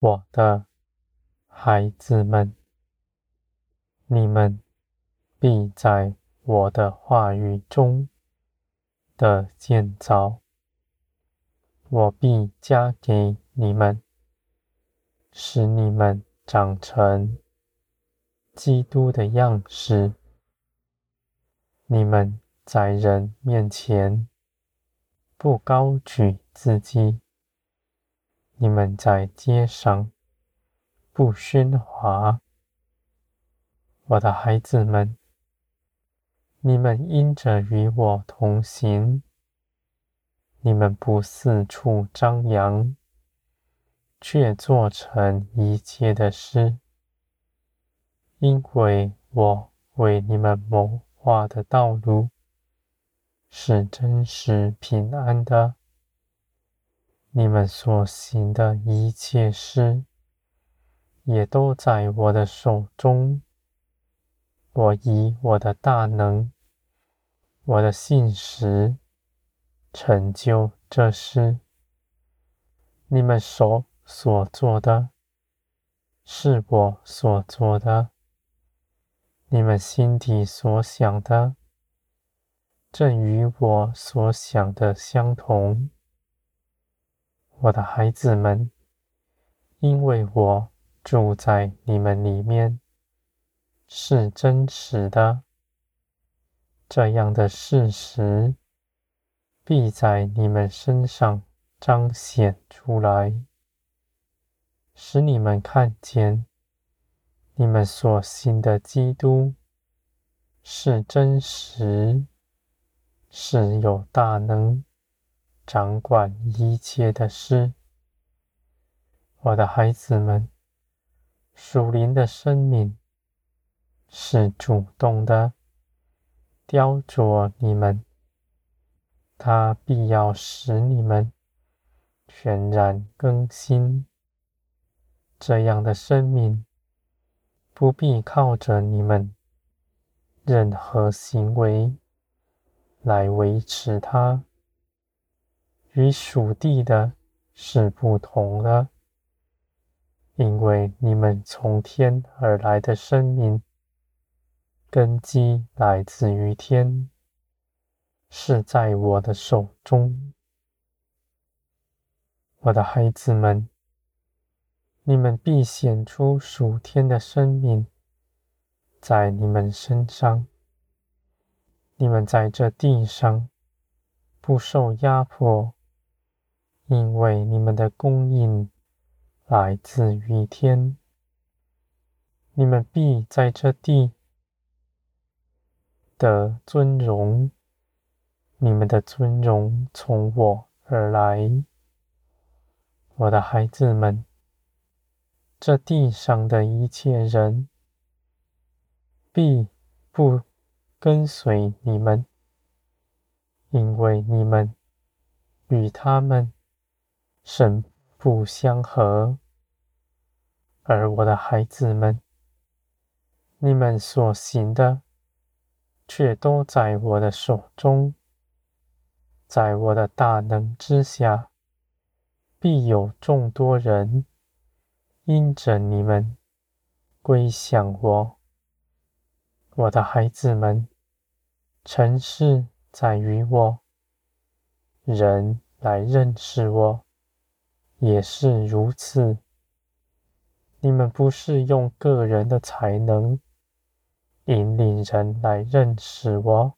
我的孩子们，你们必在我的话语中的建造，我必加给你们，使你们长成基督的样式。你们在人面前不高举自己。你们在街上不喧哗，我的孩子们，你们因着与我同行，你们不四处张扬，却做成一切的事，因为我为你们谋划的道路是真实平安的。你们所行的一切事，也都在我的手中。我以我的大能，我的信实，成就这事。你们手所做的，是我所做的；你们心底所想的，正与我所想的相同。我的孩子们，因为我住在你们里面，是真实的。这样的事实必在你们身上彰显出来，使你们看见你们所信的基督是真实，是有大能。掌管一切的事，我的孩子们，属灵的生命是主动的，雕琢你们，他必要使你们全然更新。这样的生命不必靠着你们任何行为来维持它。与属地的是不同的，因为你们从天而来的生命，根基来自于天，是在我的手中。我的孩子们，你们必显出属天的生命，在你们身上，你们在这地上不受压迫。因为你们的供应来自于天，你们必在这地得尊荣，你们的尊荣从我而来，我的孩子们，这地上的一切人必不跟随你们，因为你们与他们。神不相合，而我的孩子们，你们所行的，却都在我的手中，在我的大能之下，必有众多人因着你们归向我。我的孩子们，成事在于我，人来认识我。也是如此。你们不是用个人的才能引领人来认识我。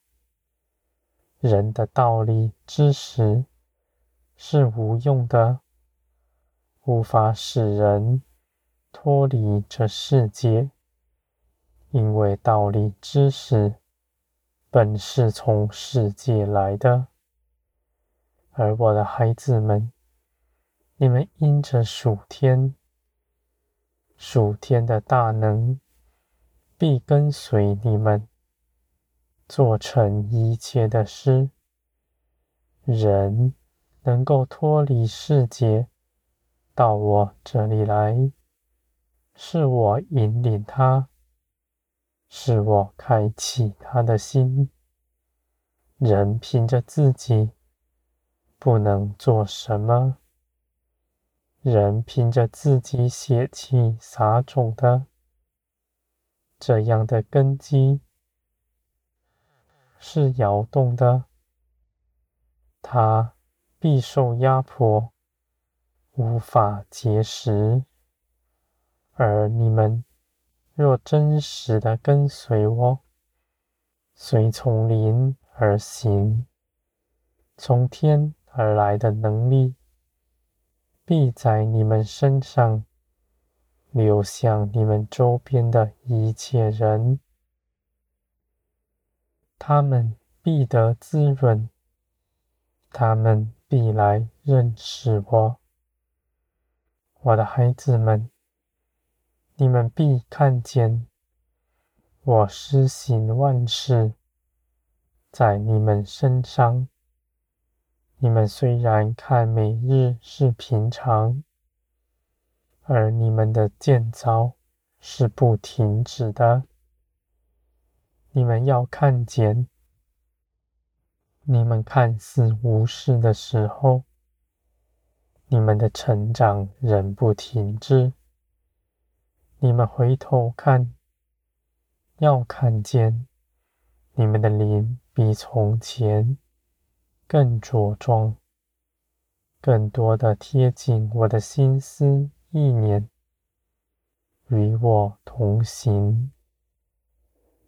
人的道理、知识是无用的，无法使人脱离这世界，因为道理、知识本是从世界来的。而我的孩子们。你们因着属天，属天的大能必跟随你们，做成一切的事。人能够脱离世界到我这里来，是我引领他，是我开启他的心。人凭着自己不能做什么。人凭着自己血气撒种的，这样的根基是摇动的，它必受压迫，无法结实。而你们若真实的跟随我，随从灵而行，从天而来的能力，必在你们身上流向你们周边的一切人，他们必得滋润，他们必来认识我，我的孩子们，你们必看见我施行万事在你们身上。你们虽然看每日是平常，而你们的建造是不停止的。你们要看见，你们看似无事的时候，你们的成长仍不停止。你们回头看，要看见，你们的灵比从前。更着装，更多的贴近我的心思意念，与我同行。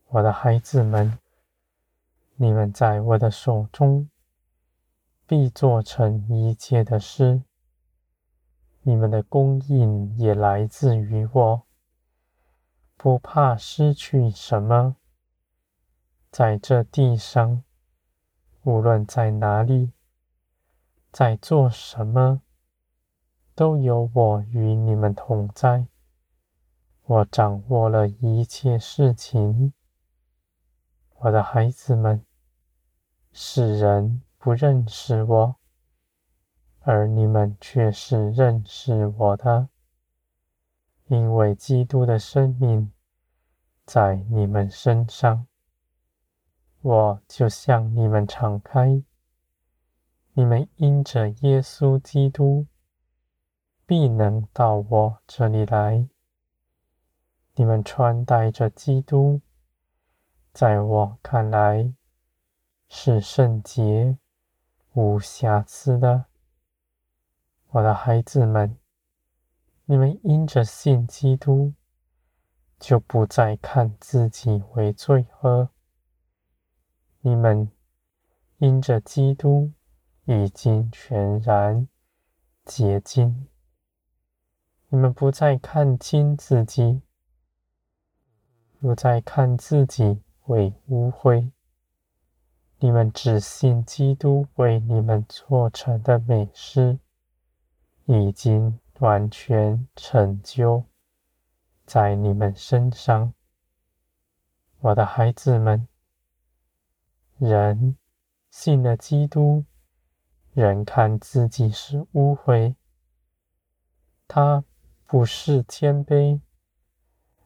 我的孩子们，你们在我的手中必做成一切的事。你们的供应也来自于我，不怕失去什么，在这地上。无论在哪里，在做什么，都有我与你们同在。我掌握了一切事情，我的孩子们，世人不认识我，而你们却是认识我的，因为基督的生命在你们身上。我就向你们敞开，你们因着耶稣基督，必能到我这里来。你们穿戴着基督，在我看来是圣洁、无瑕疵的。我的孩子们，你们因着信基督，就不再看自己为罪恶。你们因着基督已经全然洁净，你们不再看轻自己，不再看自己为污秽。你们只信基督为你们做成的美事，已经完全成就在你们身上，我的孩子们。人信了基督，人看自己是污秽，他不是谦卑，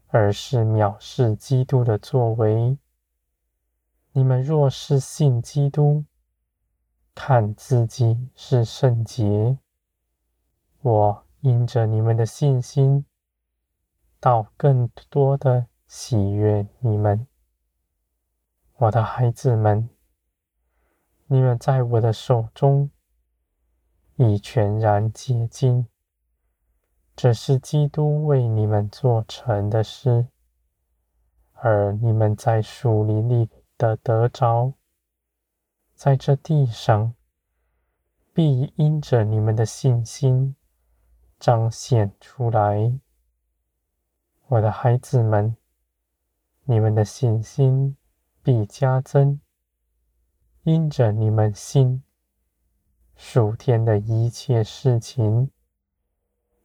而是藐视基督的作为。你们若是信基督，看自己是圣洁，我因着你们的信心，到更多的喜悦你们。我的孩子们，你们在我的手中已全然洁净，这是基督为你们做成的事，而你们在树林里的得着，在这地上必因着你们的信心彰显出来。我的孩子们，你们的信心。必加增，因着你们信，属天的一切事情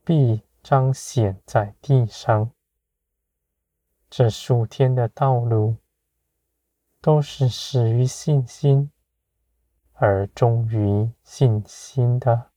必彰显在地上。这属天的道路都是始于信心，而终于信心的。